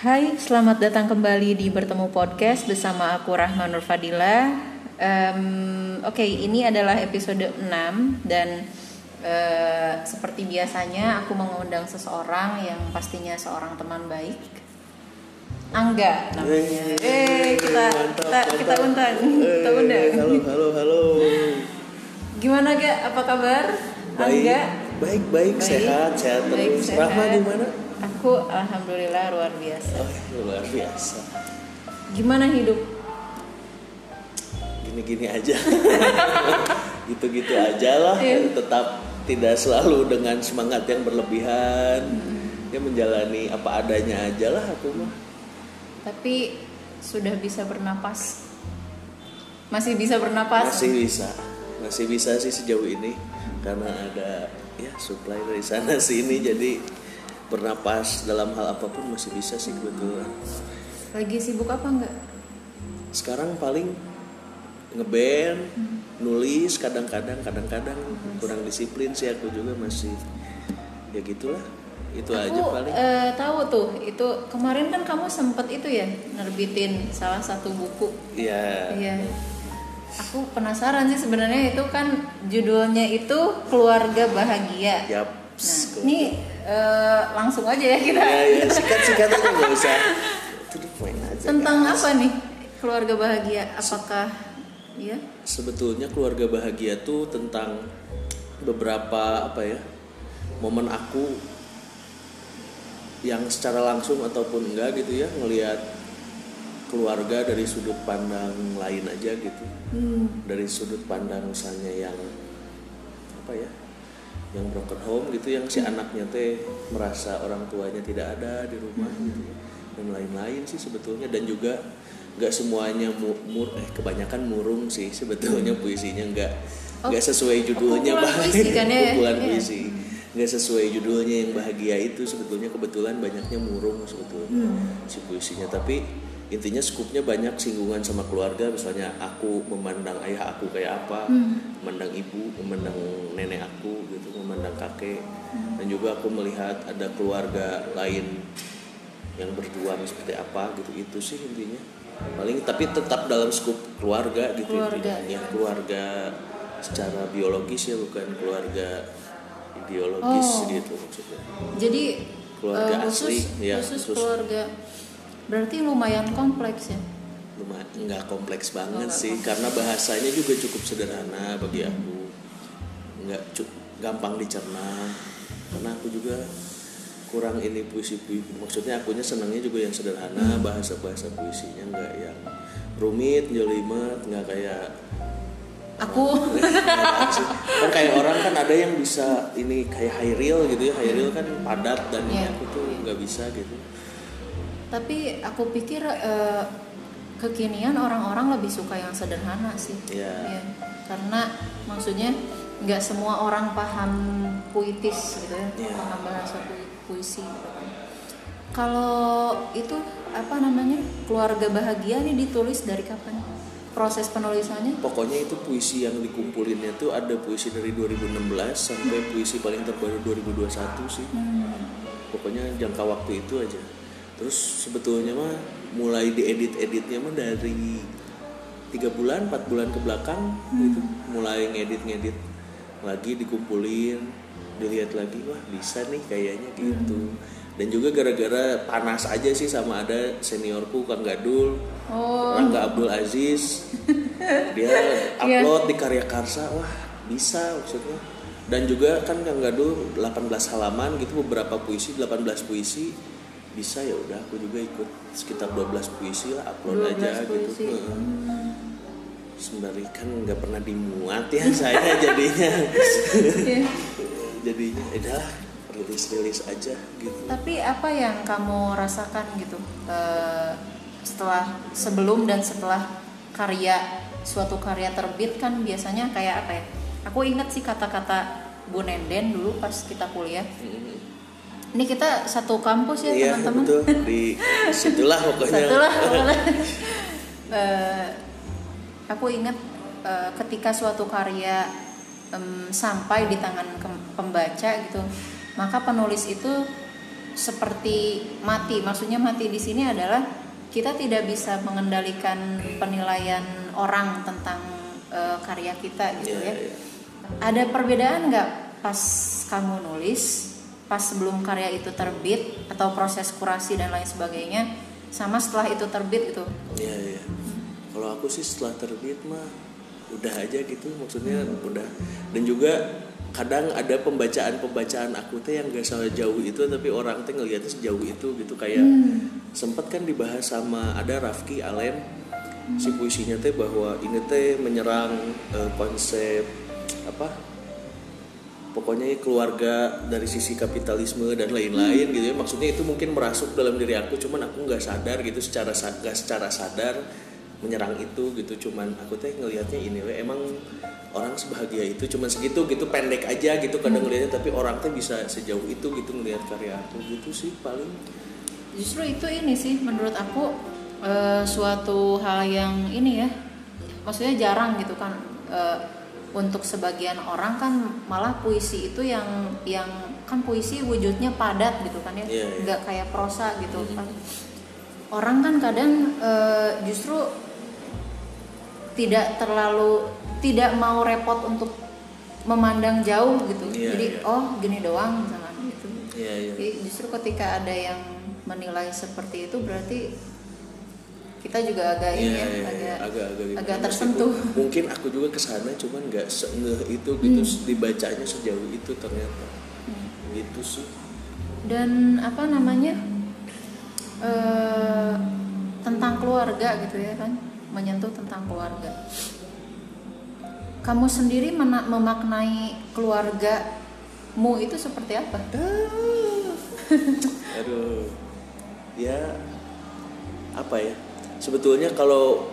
Hai, selamat datang kembali di Bertemu Podcast bersama aku Rahma Nur Fadila. Em, Oke, ini adalah episode 6 dan eh, seperti biasanya aku mengundang seseorang yang pastinya seorang teman baik. Angga namanya. Eh, kita kita kita undang, Eh, kita undang. Halo, halo, halo. Gimana ga? Apa kabar? Baik, Angga? baik, baik, Baik. sehat, sehat Baik, terus. sehat. Rahma gimana? Aku alhamdulillah luar biasa. Oh, luar biasa. Gimana hidup? Gini-gini aja. Gitu-gitu aja lah. Iya. Tetap tidak selalu dengan semangat yang berlebihan. Ya menjalani apa adanya aja lah aku mah. Tapi sudah bisa bernapas. Masih bisa bernapas? Masih bisa, masih bisa sih sejauh ini karena ada ya supply dari sana sini jadi bernapas dalam hal apa pun masih bisa sih kebetulan. Lagi sibuk apa enggak? sekarang paling ngeband nulis kadang-kadang kadang-kadang kurang disiplin sih aku juga masih ya gitulah itu aja Aku paling eh, tahu tuh, itu kemarin kan kamu sempet itu ya nerbitin salah satu buku. ya Iya. Aku penasaran sih sebenarnya itu kan judulnya itu keluarga bahagia. yap Nah, ini eh, langsung aja ya kita. ya ya sikat-sikat aja nggak usah to the point aja Tentang guys. apa nih keluarga bahagia? Apakah ya? sebetulnya keluarga bahagia tuh tentang beberapa apa ya momen aku yang secara langsung ataupun enggak gitu ya ngelihat keluarga dari sudut pandang lain aja gitu Hmm. dari sudut pandang misalnya yang apa ya yang broken home gitu yang si anaknya teh merasa orang tuanya tidak ada di rumah gitu ya. dan lain-lain sih sebetulnya dan juga nggak semuanya mu- mur eh kebanyakan murung sih sebetulnya puisinya nggak nggak sesuai judulnya kumpulan Bang. puisi kan ya? Kumpulan Iya. puisi nggak sesuai judulnya yang bahagia itu sebetulnya kebetulan banyaknya murung sebetulnya si puisinya tapi intinya skupnya banyak singgungan sama keluarga. Misalnya aku memandang ayah aku kayak apa memandang ibu memandang nenek aku gitu memandang kakek. Dan juga aku melihat ada keluarga lain yang berjuang seperti apa gitu. Itu sih intinya. Paling tapi tetap dalam skup keluarga gitu Keluarga. intinya ya keluarga secara biologis ya bukan keluarga ideologis Oh. gitu maksudnya. Jadi Keluarga eh, khusus asli, ya, khusus khusus. keluarga berarti lumayan kompleks ya. lumayan nggak kompleks banget nggak sih karena bahasanya juga cukup sederhana bagi aku. Nggak cu- gampang dicerna karena aku juga kurang ini puisi puisi maksudnya akunya senangnya juga yang sederhana bahasa bahasa puisinya nggak yang rumit jelimet nggak kayak Aku. Kan kayak orang kan ada yang bisa ini kayak high reel gitu ya high reel kan padat dan ini Iya. aku tuh nggak bisa gitu tapi aku pikir eh, kekinian orang-orang lebih suka yang sederhana sih. Iya. Iya. Karena maksudnya nggak semua orang paham puitis gitu ya, Iya. paham bahasa pu- puisi gitu kan. Kalau itu apa namanya keluarga bahagia nih ditulis dari kapan? Proses penulisannya? Pokoknya itu puisi yang dikumpulinnya tuh ada puisi dari 2016 sampai puisi paling terbaru 2021 sih. Hmm. Pokoknya jangka waktu itu aja. Terus sebetulnya mah mulai diedit-editnya mah dari tiga bulan, 4 bulan ke belakang gitu. Mulai ngedit-ngedit lagi dikumpulin, dilihat lagi wah bisa nih kayaknya gitu. Dan juga gara-gara panas aja sih sama ada seniorku Kang Gadul, Oh, Rangga Abdul Aziz. Dia upload di Karya Karsa wah bisa maksudnya. Dan juga kan Kang Gadul 18 halaman gitu beberapa puisi 18 puisi bisa ya udah aku juga ikut sekitar 12 puisi lah upload 12 aja gitu puisi. Heeh. sembari kan nggak pernah dimuat ya saya jadinya jadinya udah rilis rilis aja gitu Tapi apa yang kamu rasakan gitu eh, setelah sebelum dan setelah karya suatu karya terbit kan biasanya kayak apa ya? Aku ingat sih kata-kata Bu Nenden dulu pas kita kuliah. Mm. Ini kita satu kampus ya iya teman-teman. betul di situlah pokoknya Satu lah. pokoknya. Eh, aku ingat eh, ketika suatu karya em, sampai di tangan pembaca gitu, maka penulis itu seperti mati maksudnya mati di sini adalah kita tidak bisa mengendalikan penilaian orang tentang uh, karya kita gitu Iya, ya iya. ada perbedaan nggak pas kamu nulis pas sebelum karya itu terbit atau proses kurasi dan lain sebagainya sama setelah itu terbit gitu. Iya iya. Kalau aku sih setelah terbit mah udah aja gitu maksudnya udah. Dan juga kadang ada pembacaan-pembacaan aku teh yang gak salah jauh itu tapi orang teh ngeliatnya sejauh itu gitu. Kayak sempet kan dibahas sama ada Rafki Alem si puisinya teh bahwa ini teh menyerang eh, konsep apa pokoknya keluarga dari sisi kapitalisme dan lain-lain gitu ya. Maksudnya itu mungkin merasuk dalam diri aku cuman aku nggak sadar gitu secara nggak secara sadar menyerang itu gitu. Cuman aku teh ngelihatnya ini we emang orang sebahagia itu cuman segitu gitu pendek aja gitu kadang ngelihatnya tapi orang teh bisa sejauh itu gitu ngelihat karya aku gitu sih paling. Justru itu ini sih menurut aku eh, suatu hal yang ini ya maksudnya jarang gitu kan eh, untuk sebagian orang kan malah puisi itu yang yang kan puisi wujudnya padat gitu kan ya iya. nggak kayak prosa gitu kan orang kan kadang eh, justru tidak terlalu tidak mau repot untuk memandang jauh gitu Iya, jadi iya. oh gini doang misalnya gitu Iya iya. jadi justru ketika ada yang menilai seperti itu berarti kita juga agak ini Iya, ya, iya, agak, agak agak agak Meskipun tersentuh. Mungkin aku juga ke sana cuman nggak seengeh itu gitu Hmm. dibacanya sejauh itu ternyata. Gitu sih. Dan apa namanya eh, tentang keluarga gitu ya kan, menyentuh tentang keluarga. Kamu sendiri mena- memaknai keluargamu itu seperti apa? Aduh. Ya apa ya? Sebetulnya kalau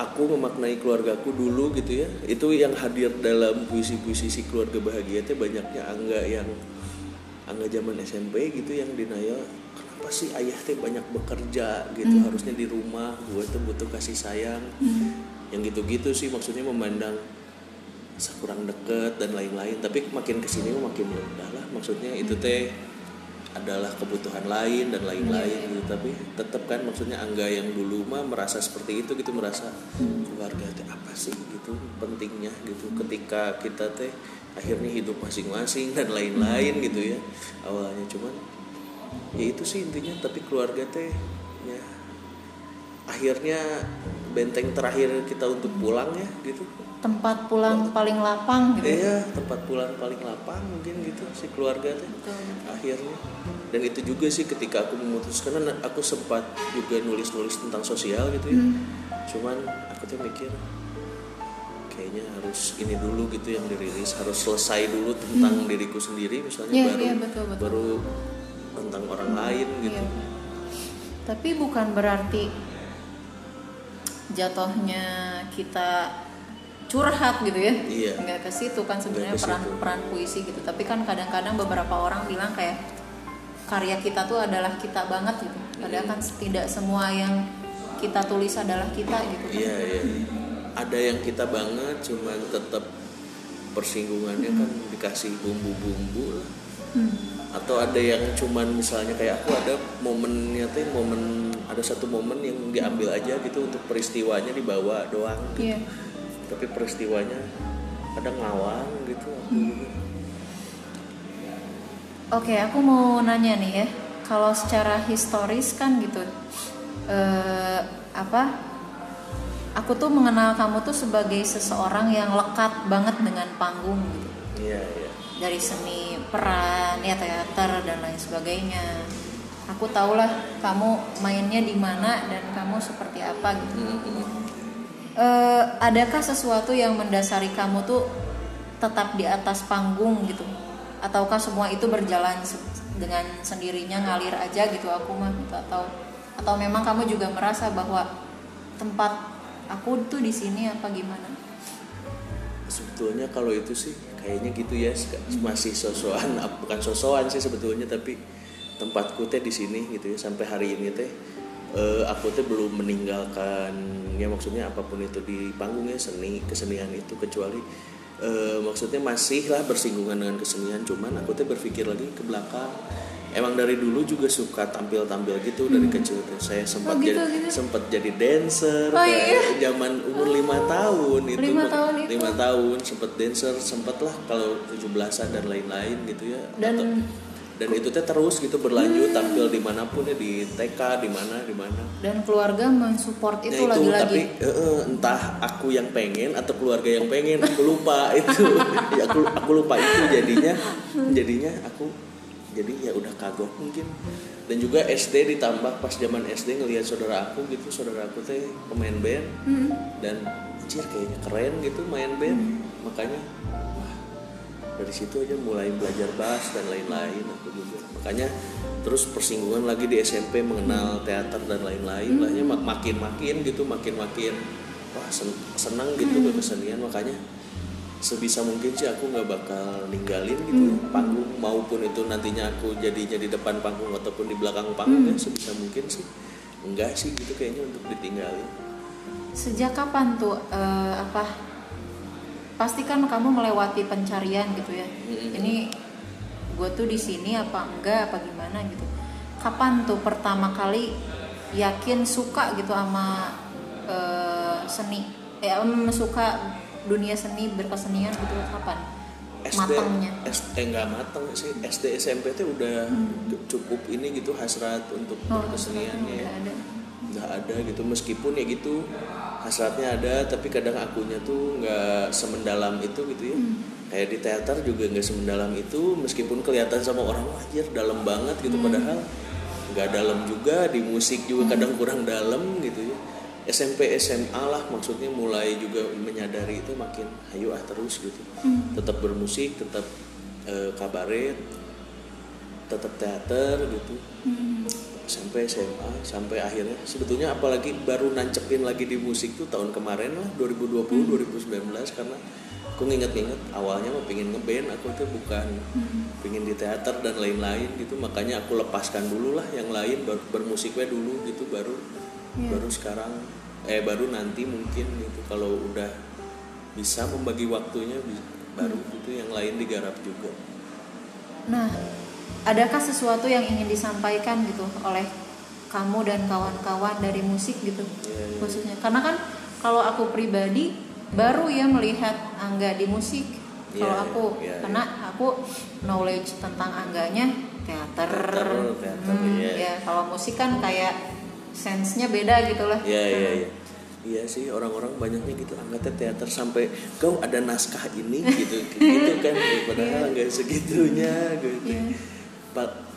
aku memaknai keluargaku dulu gitu ya, itu yang hadir dalam puisi-puisi si keluarga bahagia itu banyaknya angga yang angga zaman SMP gitu yang dinaya kenapa sih ayah teh banyak bekerja gitu? Harusnya di rumah gue tuh butuh kasih sayang. Yang gitu-gitu sih maksudnya memandang kurang deket dan lain-lain. Tapi makin ke sini makin ya udahlah maksudnya itu teh adalah kebutuhan lain dan lain-lain gitu. Tapi tetap kan maksudnya angga yang dulu mah merasa seperti itu gitu merasa keluarga teh apa sih gitu pentingnya gitu. Ketika kita teh akhirnya hidup masing-masing dan lain-lain gitu ya awalnya. Cuman ya itu sih intinya. Tapi keluarga teh ya akhirnya benteng terakhir kita untuk pulang ya gitu Tempat pulang paling lapang gitu. ya? Iya, tempat pulang paling lapang mungkin gitu si keluarga teh. Akhirnya. Dan itu juga sih ketika aku memutuskan karena aku sempat juga nulis-nulis tentang sosial gitu ya. Hmm. Cuman aku tuh mikir kayaknya harus ini dulu gitu yang dirilis, harus selesai dulu tentang diriku sendiri misalnya Hmm. Iya, baru iya, betul, betul. baru tentang orang lain gitu. Iya. Tapi bukan berarti jatuhnya kita curhat gitu ya. Iya. Nggak ke situ kan sebenarnya peran peran puisi gitu. Tapi kan kadang-kadang beberapa orang bilang kayak karya kita tuh adalah kita banget gitu. Padahal Iya. kan tidak semua yang kita tulis adalah kita gitu kan. Iya, iya. Ada yang kita banget cuman tetap persinggungannya kan dikasih bumbu-bumbu lah. Hmm. atau ada yang cuman misalnya kayak aku ada momennya teh momen ada satu momen yang diambil aja gitu untuk peristiwanya dibawa doang Iya. Tapi peristiwanya kadang ngawang gitu aku juga. Oke, aku mau nanya nih ya. Kalau secara historis kan gitu, eh, apa? Aku tuh mengenal kamu tuh sebagai seseorang yang lekat banget dengan panggung gitu. iya iya Dari seni peran, ya teater dan lain sebagainya. Aku tahulah kamu mainnya di mana dan kamu seperti apa gitu. Eh, adakah sesuatu yang mendasari kamu tuh tetap di atas panggung gitu? Ataukah semua itu berjalan dengan sendirinya ngalir aja gitu aku mah gitu? Atau atau memang kamu juga merasa bahwa tempat aku tuh di sini apa gimana? Sebetulnya kalau itu sih kayaknya gitu ya masih sosokan bukan sosokan sih sebetulnya tapi tempatku teh di sini gitu ya sampai hari ini teh eh, aku teh belum meninggalkan ya maksudnya apa pun itu di panggung ya seni kesenian itu kecuali eh, maksudnya masih lah bersinggungan dengan kesenian. Cuman aku teh berpikir lagi ke belakang. Emang dari dulu juga suka tampil-tampil gitu dari kecil tuh. Saya sempat Oh, gitu, jadi gitu. sempat jadi dancer Oh, kayak zaman umur lima tahun itu. Lima tahun itu. lima tahun sempat dancer sempat lah kalau 17-an dan lain-lain gitu ya. Dan- Atau- dan itu teh terus gitu berlanjut tampil di mana pun ya di TK di mana di mana. Dan keluarga mensupport Nah, itu lagi-lagi. tapi eh, eh, entah aku yang pengen atau keluarga yang pengen aku lupa itu. Ya, aku aku lupa itu jadinya. Jadinya aku jadi ya udah kagok mungkin. Dan juga SD ditambah pas zaman SD ngelihat saudara aku gitu saudara aku teh pemain band. Hmm. dan anjir kayaknya keren gitu main band. Makanya wah dari situ aja mulai belajar bass dan lain-lain aku juga. Makanya terus persinggungan lagi di SMP mengenal teater dan lain-lain. Lahnya mak makin makin gitu makin makin wah sen- senang gitu ke kesenian makanya sebisa mungkin sih aku nggak bakal ninggalin gitu ya, panggung maupun itu nantinya aku jadinya di depan panggung ataupun di belakang panggung ya sebisa mungkin sih. Enggak sih gitu kayaknya untuk ditinggalin. Sejak kapan tuh eh, apa pasti kan kamu melewati pencarian gitu ya. Ini gue tuh di sini apa enggak apa gimana gitu. Kapan tuh pertama kali yakin suka gitu sama eh, seni? Eh em, suka dunia seni berkesenian gitu kapan? SD matangnya? SD enggak matang sih. SD SMP tuh udah cukup ini gitu hasrat untuk Oh, berkeseniannya udah ada. nggak ada gitu. Meskipun ya gitu hasratnya ada tapi kadang akunya tuh nggak semendalam itu gitu ya. Kayak di teater juga nggak semendalam itu meskipun kelihatan sama orang wajir dalam banget gitu. Padahal nggak dalam juga di musik juga kadang kurang dalam gitu ya. SMP SMA lah maksudnya mulai juga menyadari itu makin ayo ah terus gitu. Tetap bermusik tetap eh, kabaret tetap teater gitu sampai SMA sampai akhirnya. Sebetulnya apalagi baru nancepin lagi di musik tuh tahun kemarin lah 2020 2019 karena aku nginget-nginget awalnya mah pengen ngeband aku tuh bukan pengen di teater dan lain-lain gitu. Makanya aku lepaskan dulu lah yang lain baru bermusiknya dulu gitu baru baru sekarang eh baru nanti mungkin gitu. Kalau udah bisa membagi waktunya baru gitu yang lain digarap juga. Nah, adakah sesuatu yang ingin disampaikan gitu oleh kamu dan kawan-kawan dari musik gitu Iya, iya. khususnya? Karena kan kalau aku pribadi baru ya melihat Angga di musik. Iya, Kalau iya, aku iya, karena aku knowledge tentang Angganya teater. Teater, teater, Hmm, iya. ya kalau musik kan kayak sense-nya beda gitu lah. Iya iya iya. Iya sih orang-orang banyaknya gitu angkatnya teater sampai kau ada naskah ini gitu gitu kan padahal nggak segitunya gitu. Iya.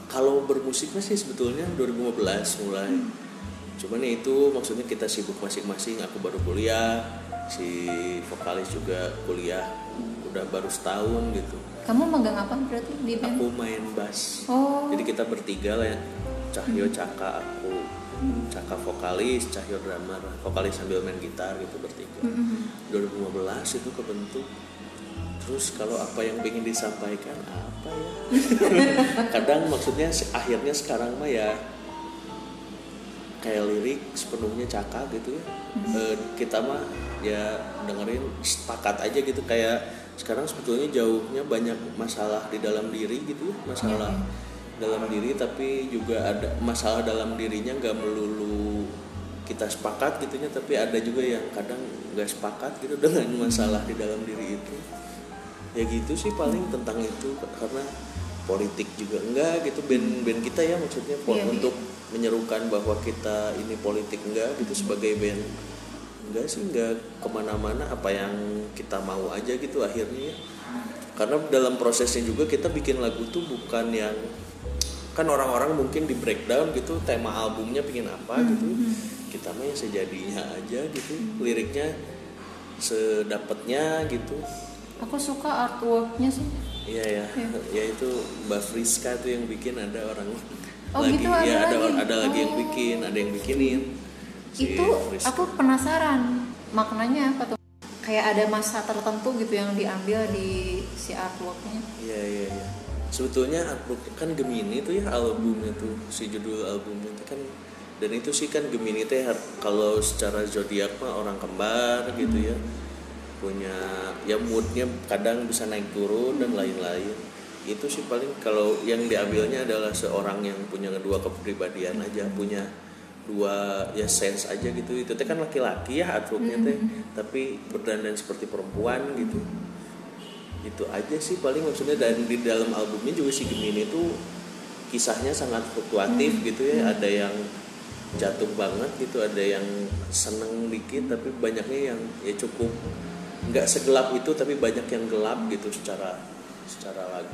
Kalau bermusik sih sebetulnya 2015 mulai. Cuman ya itu maksudnya kita sibuk masing-masing. Aku baru kuliah, si vokalis juga kuliah udah baru setahun gitu. Kamu megang apa berarti di band? Aku main bass. Oh. Jadi kita bertiga lah ya. Cahyo, Caka, aku. Caka vokalis, Cahyo drummer, vokalis sambil main gitar gitu bertiga. Mm-mm. 2015 itu kebentuk. Terus kalau apa yang ingin disampaikan apa ya? Kadang maksudnya akhirnya sekarang mah ya kayak lirik sepenuhnya Caka gitu ya. Eh, kita mah ya dengerin sepakat aja gitu kayak sekarang sebetulnya jauhnya banyak masalah di dalam diri gitu ya, masalah dalam diri tapi juga ada masalah dalam dirinya nggak melulu kita sepakat gitunya tapi ada juga yang kadang nggak sepakat gitu dengan masalah di dalam diri itu ya gitu sih paling tentang itu karena politik juga. Enggak gitu. Band-band kita ya maksudnya po- Iya, untuk menyerukan bahwa kita ini politik enggak gitu. Sebagai band enggak sih enggak ke mana-mana. Apa yang kita mau aja gitu akhirnya ya. karena dalam prosesnya juga kita bikin lagu tuh bukan yang kan orang-orang mungkin di breakdown gitu. Tema albumnya pingin apa gitu. kita mah ya sejadinya aja gitu. Liriknya sedapatnya gitu Aku suka artworknya sih. Iya ya, ya itu Mbak Friska tuh yang bikin ada orang Oh, lagi, gitu, ada ya ada lagi. ada lagi yang Oh. bikin, ada yang bikinin. Si itu Friska. aku penasaran maknanya apa tuh kayak ada masa tertentu gitu yang diambil di si artworknya Iya iya iya. Sebetulnya artbook kan Gemini tuh ya albumnya tuh si judul albumnya tuh kan dan itu sih kan Gemini teh kalau secara zodiak mah orang kembar gitu ya punya ya moodnya kadang bisa naik turun dan lain-lain. Itu sih paling kalau yang diambilnya adalah seorang yang punya dua kepribadian aja punya dua ya sense aja gitu. Itu teh kan laki-laki ya artworknya teh. Tapi berdandan seperti perempuan gitu. Itu aja sih paling maksudnya. Dan di dalam albumnya juga si Gemini itu kisahnya sangat fluktuatif gitu ya. Ada yang jatuh banget gitu ada yang seneng dikit tapi banyaknya yang ya cukup nggak segelap itu tapi banyak yang gelap gitu secara secara lagu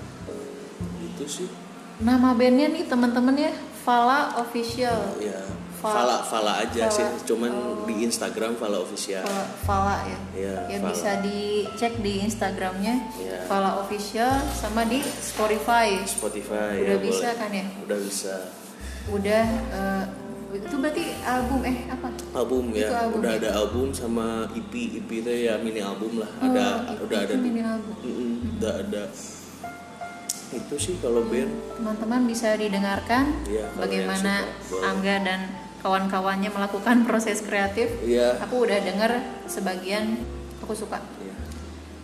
itu sih Nama bandnya nih teman-teman ya, Fala Official. ya Fala. Fala Fala Fala. aja sih cuman Oh. di Instagram Fala official Fala, Fala ya. Iya, ya Fala. bisa dicek di Instagramnya Iya. Fala Official sama di Spotify. Spotify Udah ya, bisa boleh. kan ya? udah bisa Udah itu berarti album eh apa? album Itu ya album udah ya? ada album sama EP EP itu ya mini album lah Oh, ada itu udah ada mini album. Mm-mm, udah ada itu sih kalau band Teman-teman bisa didengarkan kalau bagaimana suka. Angga dan kawan-kawannya melakukan proses kreatif. Iya. Aku udah denger sebagian aku suka. Iya.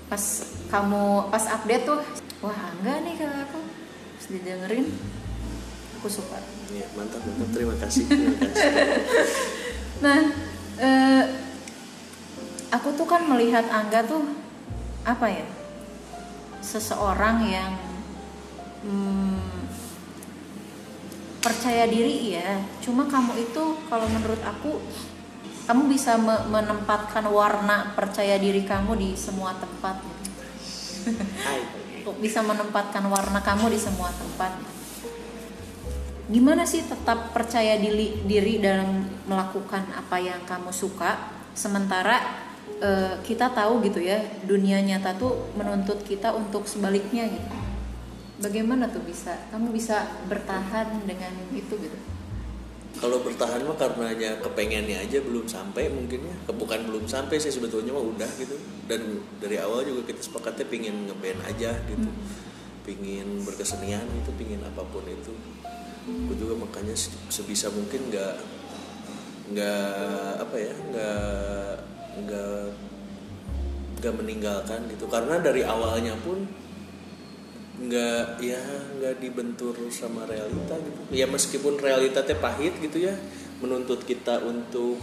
Pas kamu pas update tuh, wah Angga nih kalau aku Terus didengerin aku suka. Iya, mantap mantap terima kasih terima kasih Nah, eh, aku tuh kan melihat Angga tuh apa ya? Seseorang yang hmm, percaya diri ya. Cuma kamu itu kalau menurut aku kamu bisa me- menempatkan warna percaya diri kamu di semua tempat. Bisa menempatkan warna kamu di semua tempat. Gimana sih tetap percaya diri diri dalam melakukan apa yang kamu suka? Sementara eh, kita tahu gitu ya dunia nyata tuh menuntut kita untuk sebaliknya gitu. Bagaimana tuh bisa kamu bisa bertahan dengan itu gitu? kalau bertahan mah karenanya kepengennya aja belum sampai mungkin ya. Bukan belum sampai sih sebetulnya mah udah gitu. Dan dari awal juga kita sepakatnya pingin ngeband aja gitu. Pingin berkesenian itu pingin apa pun itu aku juga makanya se- sebisa mungkin nggak nggak apa ya nggak nggak nggak meninggalkan gitu. Karena dari awalnya pun nggak ya nggak dibentur sama realita gitu. Ya meskipun realitasnya pahit gitu ya menuntut kita untuk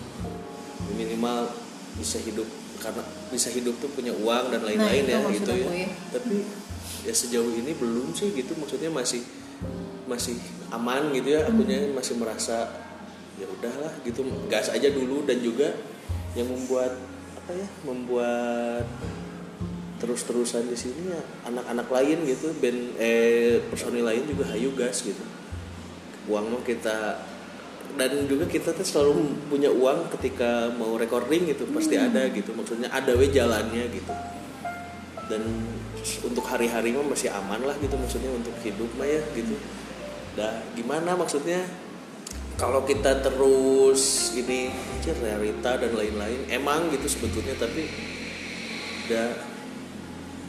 minimal bisa hidup karena bisa hidup tuh punya uang dan lain-lain ya maksud gitu ya ya. tapi ya sejauh ini belum sih gitu. Maksudnya masih masih aman gitu ya akunya Hmm. masih merasa ya udahlah gitu. Gas aja dulu dan juga yang membuat apa ya membuat terus-terusan di sini ya anak-anak lain gitu band eh personil lain juga hayu gas gitu. Uang mah kita dan juga kita tuh selalu punya uang ketika mau recording gitu pasti ada gitu. Maksudnya ada we jalannya gitu. Dan untuk hari-hari mah masih aman lah gitu maksudnya untuk hidup mah ya gitu dah gimana maksudnya? Kalau kita terus ini realita dan lain-lain emang gitu sebetulnya tapi udah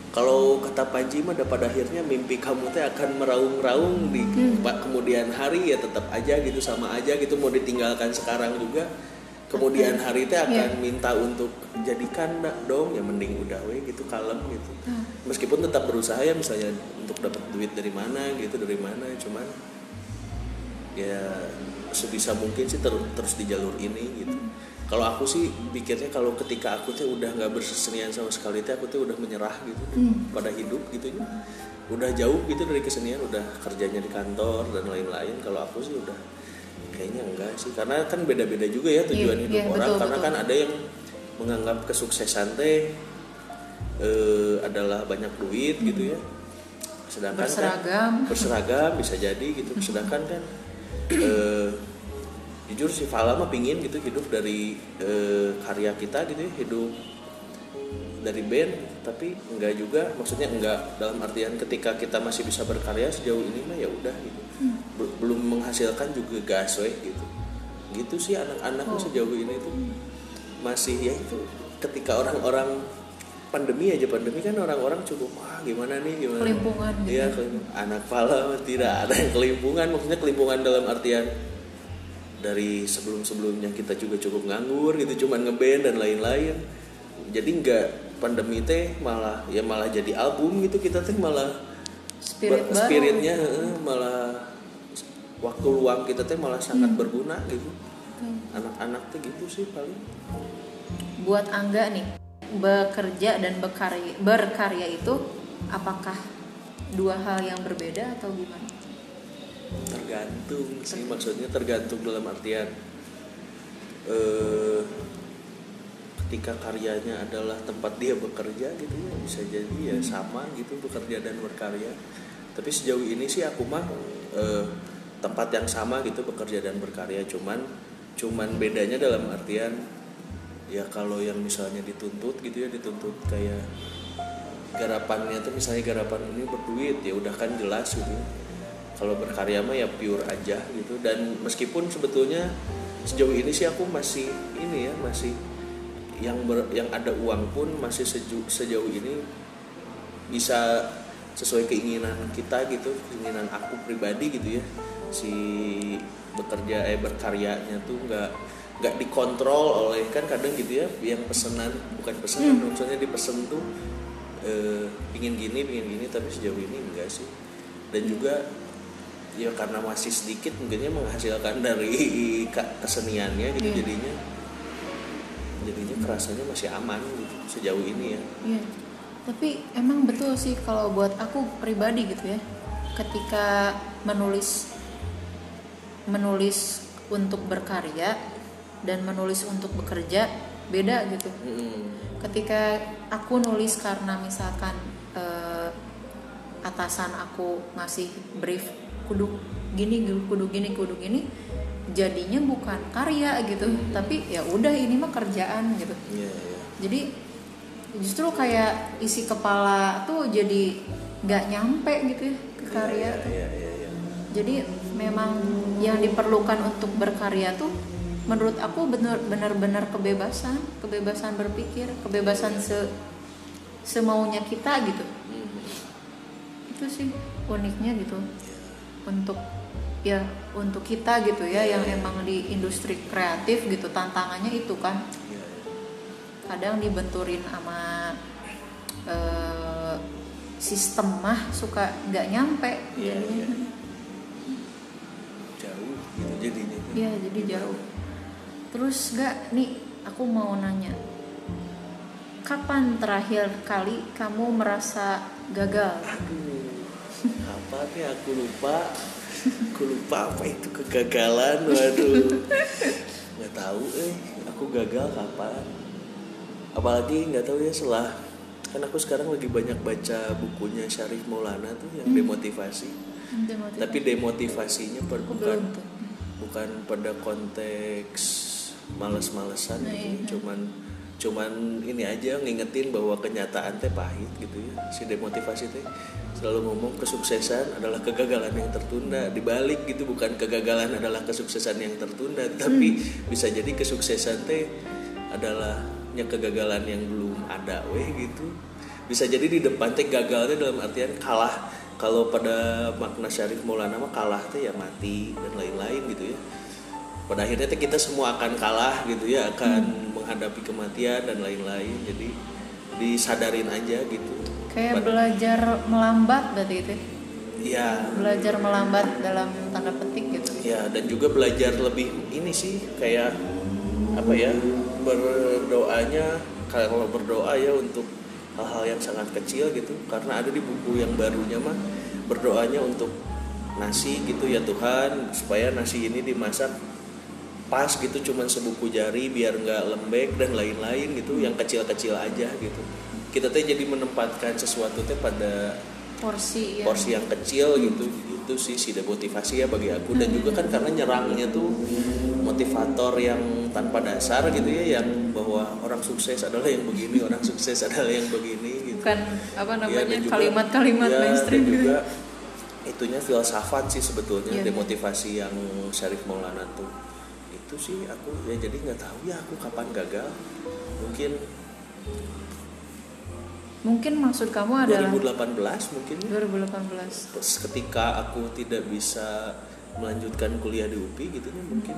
kalau kata Panji mah pada akhirnya mimpi kamu teh akan meraung-raung di pak kemudian hari ya tetap aja gitu sama aja gitu mau ditinggalkan sekarang juga kemudian hari teh akan minta untuk jadikan nak dong ya mending udah we gitu kalem gitu. Meskipun tetap berusaha ya misalnya untuk dapat duit dari mana gitu dari mana cuman ya sebisa mungkin sih ter- terus di jalur ini gitu. Kalau aku sih pikirnya kalau ketika aku tuh udah nggak bersesenian sama sekali tuh aku tuh udah menyerah gitu pada hidup gitu ya. Udah jauh gitu dari kesenian udah kerjanya di kantor dan lain-lain. Kalau aku sih udah kayaknya enggak sih. Karena kan beda-beda juga ya tujuan Iya, hidup iya, orang. betul, karena betul. kan ada yang menganggap kesuksesan teh eh, adalah banyak duit gitu ya. Sedangkan kan- Berseragam. berseragam bisa jadi gitu. Sedangkan kan eh, jujur si Fala mah pingin gitu hidup dari eh, karya kita gitu ya hidup dari band tapi enggak juga maksudnya enggak dalam artian ketika kita masih bisa berkarya sejauh ini mah ya udah gitu. Bel- belum menghasilkan juga gas we gitu. Gitu sih anak-anak mah sejauh ini tuh. Masih ya itu ketika orang-orang pandemi aja pandemi kan orang-orang cukup wah gimana nih gimana Kelimpungan. Gitu. Iya, kelim- anak pala tidak ada yang kelimpungan. Maksudnya kelimpungan dalam artian dari sebelum-sebelumnya kita juga cukup nganggur gitu cuman ngeband dan lain-lain. Jadi nggak pandemi teh malah ya malah jadi album gitu kita teh malah spirit baru. spiritnya heeh, malah waktu luang kita teh malah sangat Hmm. berguna gitu. Anak-anak tuh gitu sih paling. Buat Angga nih bekerja dan berkarya berkarya itu apakah dua hal yang berbeda atau gimana? Tergantung sih maksudnya tergantung dalam artian eh ketika karyanya adalah tempat dia bekerja gitu ya bisa jadi ya sama gitu bekerja dan berkarya. Tapi sejauh ini sih aku mah eh, tempat yang sama gitu bekerja dan berkarya. Cuman cuman bedanya dalam artian ya kalau yang misalnya dituntut gitu ya dituntut kayak garapannya tuh misalnya garapan ini berduit ya udah kan jelas gitu. Kalau berkarya mah ya pure aja gitu. Dan meskipun sebetulnya sejauh ini sih aku masih ini ya masih yang ber- yang ada uang pun masih seju, sejauh ini bisa sesuai keinginan kita gitu keinginan aku pribadi gitu ya. Si bekerja eh berkaryanya tuh nggak nggak dikontrol oleh kan kadang gitu ya yang pesanan bukan pesanan maksudnya dipesen tuh eh, pingin gini pingin gini tapi sejauh ini enggak sih dan juga ya karena masih sedikit mungkinnya menghasilkan dari keseniannya gitu Iya. jadinya jadinya kerasanya masih aman gitu sejauh ini ya Iya. Tapi emang betul sih kalau buat aku pribadi gitu ya. Ketika menulis menulis untuk berkarya dan menulis untuk bekerja beda gitu. Mm-mm. Ketika aku nulis karena misalkan eh, atasan aku ngasih brief kudu gini kudu gini kudu gini jadinya bukan karya gitu tapi ya udah ini mah kerjaan gitu Iya, iya. jadi justru kayak isi kepala tuh jadi nggak nyampe gitu ya ke karya Iya, tuh. iya, iya, iya. jadi memang yang diperlukan untuk berkarya tuh menurut aku benar benar-benar kebebasan kebebasan berpikir kebebasan se semaunya kita gitu. Itu sih uniknya gitu. Untuk ya untuk kita gitu ya yang emang di industri kreatif gitu tantangannya itu kan. Kadang dibenturin sama eh, sistem mah suka nggak nyampe. Jadinya. iya. jauh gitu jadinya. Iya, jadi jauh terus nggak nih aku mau nanya. Kapan terakhir kali kamu merasa gagal? Aduh, apa nih aku lupa. Aku lupa apa itu kegagalan waduh. Nggak tahu eh. Aku gagal kapan? Apalagi nggak tahu ya setelah kan aku sekarang lagi banyak baca bukunya Syarif Maulana tuh yang demotivasi. Demotivasi. tapi demotivasinya per- bukan bukan pada konteks males-malesan Nah, gitu. iya. cuman cuman ini aja ngingetin bahwa kenyataan teh pahit gitu ya. Si demotivasi teh selalu ngomong kesuksesan adalah kegagalan yang tertunda. Dibalik gitu bukan kegagalan adalah kesuksesan yang tertunda tapi Hmm. bisa jadi kesuksesan teh adalah nya kegagalan yang belum ada weh gitu. Bisa jadi di depan teh gagalnya dalam artian kalah. Kalau pada makna syarif Maulana mah kalah teh ya mati dan lain-lain gitu ya pada akhirnya kita semua akan kalah gitu ya akan menghadapi kematian dan lain-lain. Jadi disadarin aja gitu. Kayak Pada- belajar melambat berarti itu ya? ya belajar melambat dalam tanda petik gitu. Ya dan juga belajar lebih ini sih kayak apa ya berdoanya kalau berdoa ya untuk hal-hal yang sangat kecil gitu. Karena ada di buku yang barunya mah berdoanya untuk nasi gitu ya Tuhan supaya nasi ini dimasak pas gitu cuman sebuku jari biar nggak lembek dan lain-lain gitu yang kecil-kecil aja gitu. Kita teh jadi menempatkan sesuatu teh pada porsi ya porsi yang kecil gitu itu sih sih motivasi ya bagi aku. Dan juga kan karena nyerangnya tuh motivator yang tanpa dasar gitu ya yang bahwa orang sukses adalah yang begini orang sukses adalah yang begini gitu. Bukan apa Ya, namanya kalimat-kalimat ya, mainstream dan gitu juga itunya filsafat sih sebetulnya Iya. demotivasi yang Syarif Maulana tuh itu sih aku. Ya jadi nggak tahu ya aku kapan gagal. Mungkin mungkin maksud kamu adalah 2018 mungkin. 2018 Terus ketika aku tidak bisa melanjutkan kuliah di UPI gitu ya mungkin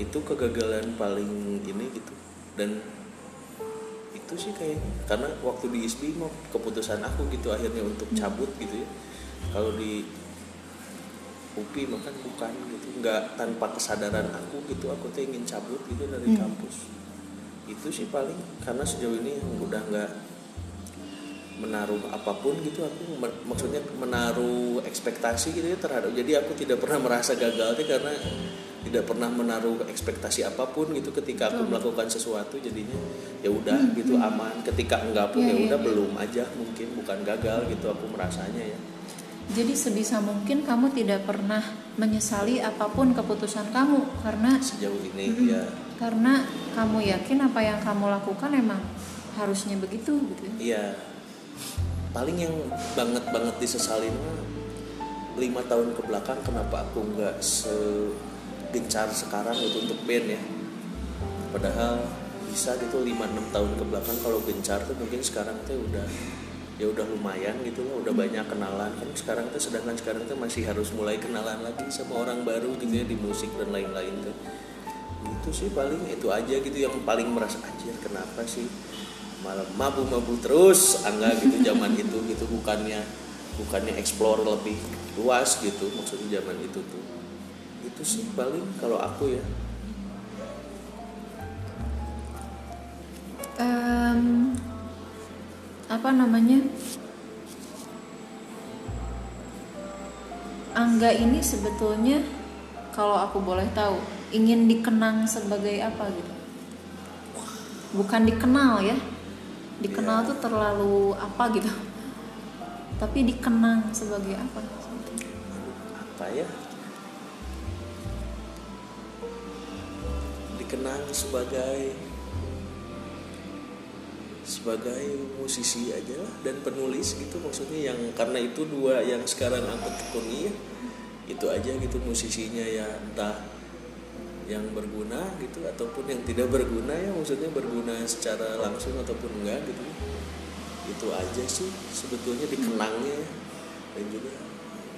itu kegagalan paling ini gitu. Dan itu sih kayaknya karena waktu di ISBI mau keputusan aku gitu akhirnya untuk cabut gitu ya. Kalau di UPI makan bukan gitu. Nggak tanpa kesadaran aku gitu. Aku tuh ingin cabut gitu dari Hmm. kampus. Itu sih paling karena sejauh ini udah nggak menaruh apa pun gitu. Aku maksudnya menaruh ekspektasi gitu ya terhadap jadi aku tidak pernah merasa gagal tuh karena tidak pernah menaruh ekspektasi apa pun gitu. Ketika aku melakukan sesuatu jadinya ya udah gitu aman. Ketika enggak pun Hmm, Iya, ya iya, udah iya. belum aja mungkin bukan gagal gitu. Aku merasanya ya Jadi sebisa mungkin kamu tidak pernah menyesali apa pun keputusan kamu karena sejauh ini Mm-mm. ya karena kamu yakin apa yang kamu lakukan emang harusnya begitu gitu. ya. Iya. Paling yang banget banget disesalin lima tahun ke belakang kenapa aku nggak segencar sekarang itu untuk band ya. Padahal bisa gitu 5-6 tahun ke belakang kalau gencar tuh mungkin sekarang tuh udah ya udah lumayan gitu lah udah banyak kenalan. Kan sekarang tuh sedangkan sekarang tuh masih harus mulai kenalan lagi sama orang baru gitu ya di musik dan lain-lain tuh. Itu sih paling itu aja gitu yang paling merasa anjir kenapa sih malah mabu-mabu terus? Angga gitu zaman itu gitu bukannya bukannya explore lebih luas gitu maksudnya zaman itu tuh. Itu sih paling kalau aku ya. Em, apa namanya? Angga ini sebetulnya kalau aku boleh tahu ingin dikenang sebagai apa gitu? Bukan dikenal ya. Dikenal Iya. tuh terlalu apa gitu. Tapi dikenang sebagai apa? apa ya dikenang sebagai sebagai musisi aja lah dan penulis gitu maksudnya yang karena itu dua yang sekarang aku tekuni ya itu aja gitu musisinya ya entah yang berguna gitu ataupun yang tidak berguna ya maksudnya berguna secara langsung ataupun enggak gitu itu aja sih sebetulnya dikenangnya ya. dan juga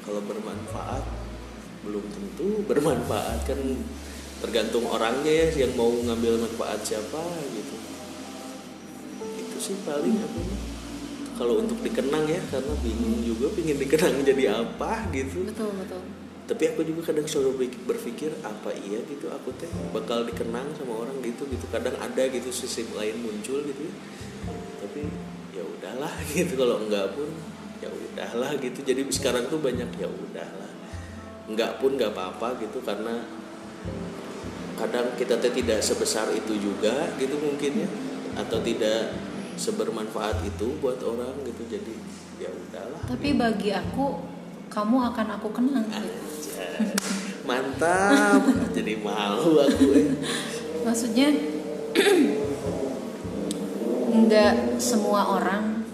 kalau bermanfaat belum tentu bermanfaat kan tergantung orangnya ya yang mau ngambil manfaat siapa gitu itu sih paling aku kalau untuk dikenang ya karena bingung juga pingin dikenang jadi apa gitu. Betul betul. tapi aku juga kadang selalu ber- berpikir apa iya gitu aku teh bakal dikenang sama orang gitu gitu. Kadang ada gitu sisi lain muncul gitu ya. tapi ya udahlah gitu kalau enggak pun ya udahlah gitu. Jadi sekarang tuh banyak ya udahlah. Enggak pun nggak apa-apa gitu karena kadang kita teh tidak sebesar itu juga gitu mungkin ya. Atau tidak sebermanfaat itu buat orang gitu jadi ya udahlah Tapi bagi aku kamu akan aku kenang. gitu. Anjay. mantap jadi malu aku eh. Maksudnya nggak semua orang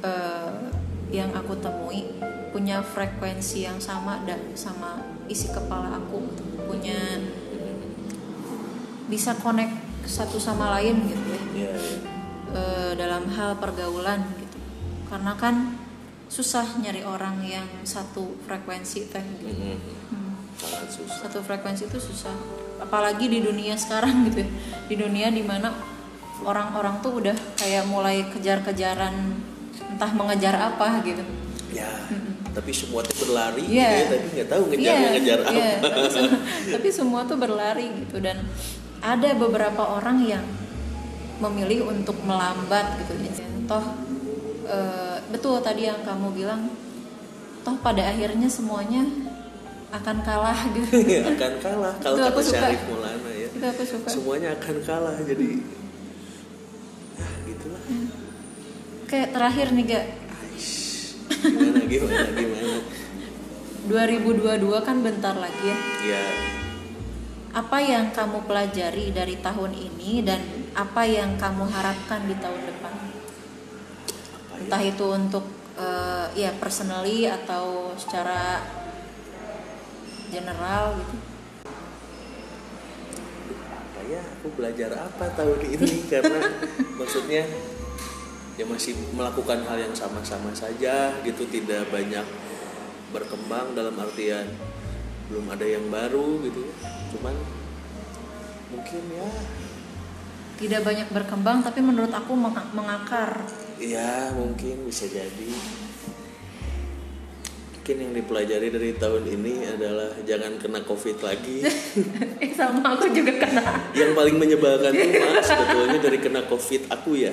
eh, yang aku temui punya frekuensi yang sama dan sama isi kepala aku punya bisa connect satu sama lain gitu ya ya, eh, dalam hal pergaulan gitu. Karena kan susah nyari orang yang satu frekuensi teh gitu. Hmm. Sangat susah. Satu frekuensi itu susah. Apalagi di dunia sekarang gitu ya. di dunia di mana orang-orang tuh udah kayak mulai kejar-kejaran entah mengejar apa gitu. Ya tapi semua tuh berlari Iya. gitu ya, tapi nggak tahu ngejarnya Iya, ngejar iya. apa. Tapi semua tuh berlari gitu. Dan ada beberapa orang yang memilih untuk melambat gitu. Toh eh, betul tadi yang kamu bilang toh pada akhirnya semuanya akan kalah gitu. Akan kalah kalau Itu kata. Syarif Maulana ya. Itu aku suka. Semuanya akan kalah jadi ah gitulah. Kayak terakhir nih gak gimana gimana gimana? 2022 kan bentar lagi ya. Ya apa yang kamu pelajari dari tahun ini dan apa yang kamu harapkan di tahun depan? Ya? Entah itu untuk eh, ya personally atau secara general gitu. Apa ya? Aku belajar apa tahun ini? Karena maksudnya ya masih melakukan hal yang sama-sama saja gitu tidak banyak berkembang dalam artian belum ada yang baru gitu. Cuman mungkin ya tidak banyak berkembang tapi menurut aku meng- mengakar. Ya mungkin bisa jadi. Mungkin yang dipelajari dari tahun ini adalah jangan kena covid lagi. Eh sama aku juga kena. Yang paling menyebalkan tuh mak sebetulnya dari kena covid aku ya.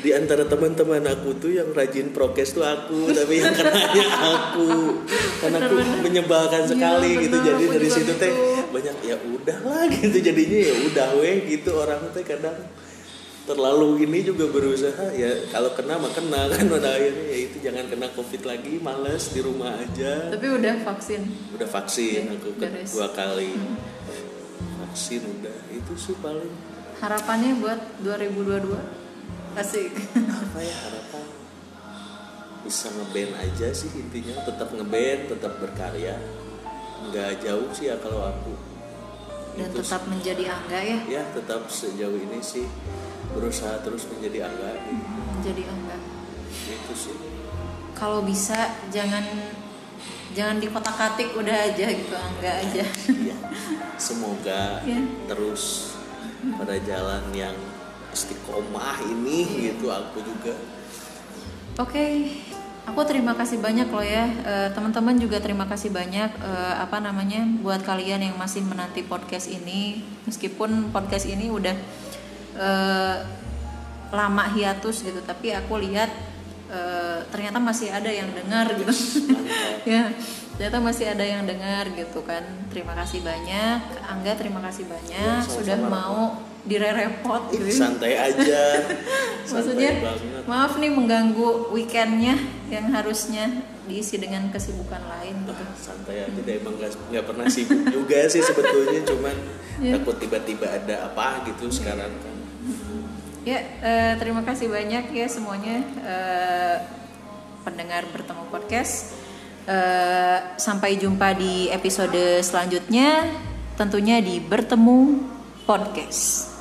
Di antara teman-teman aku tuh yang rajin prokes tuh aku tapi yang kenanya aku. Karena aku menyebalkan sekali Iya, gitu. bener, jadi aku dari situ teh gitu. Banyak ya udah lah gitu jadinya ya udah weh gitu orang teh kadang. Terlalu ini juga berusaha ya kalau kena mah kena kan pada akhirnya ya itu jangan kena covid lagi males di rumah aja. Tapi udah vaksin? Udah vaksin aku beres. kedua kali. Vaksin udah itu sih paling. Harapannya buat 2022 asik. Apa ya harapan? Bisa ngeband aja sih intinya tetap ngeband tetap berkarya nggak jauh sih ya kalau aku. Dan Itu tetap menjadi angga ya? Ya tetap sejauh ini sih. Berusaha terus menjadi angga. Gitu. menjadi angga. Itu sih. Kalau bisa jangan jangan di kotak katik udah aja gitu angga aja. Ya semoga Ya. terus pada jalan yang istiqomah ini gitu aku juga. Oke, aku terima kasih banyak loh ya, Eh, teman-teman juga terima kasih banyak eh, apa namanya buat kalian yang masih menanti podcast ini, meskipun podcast ini udah eh, lama hiatus gitu, tapi aku lihat ternyata masih ada yang dengar gitu, ya, ternyata masih ada yang dengar gitu kan. Terima kasih banyak, Angga terima kasih banyak. Ya, sudah mau direrepot gitu. santai aja Maksudnya santai maaf nih mengganggu weekendnya yang harusnya diisi dengan kesibukan lain gitu. Ah, santai aja deh emang gak, nggak pernah sibuk juga sih sebetulnya cuman Ya. takut tiba-tiba ada apa gitu sekarang kan Ya eh, terima kasih banyak ya semuanya eh, pendengar bertemu podcast. Eh, sampai jumpa di episode selanjutnya, tentunya di bertemu podcast.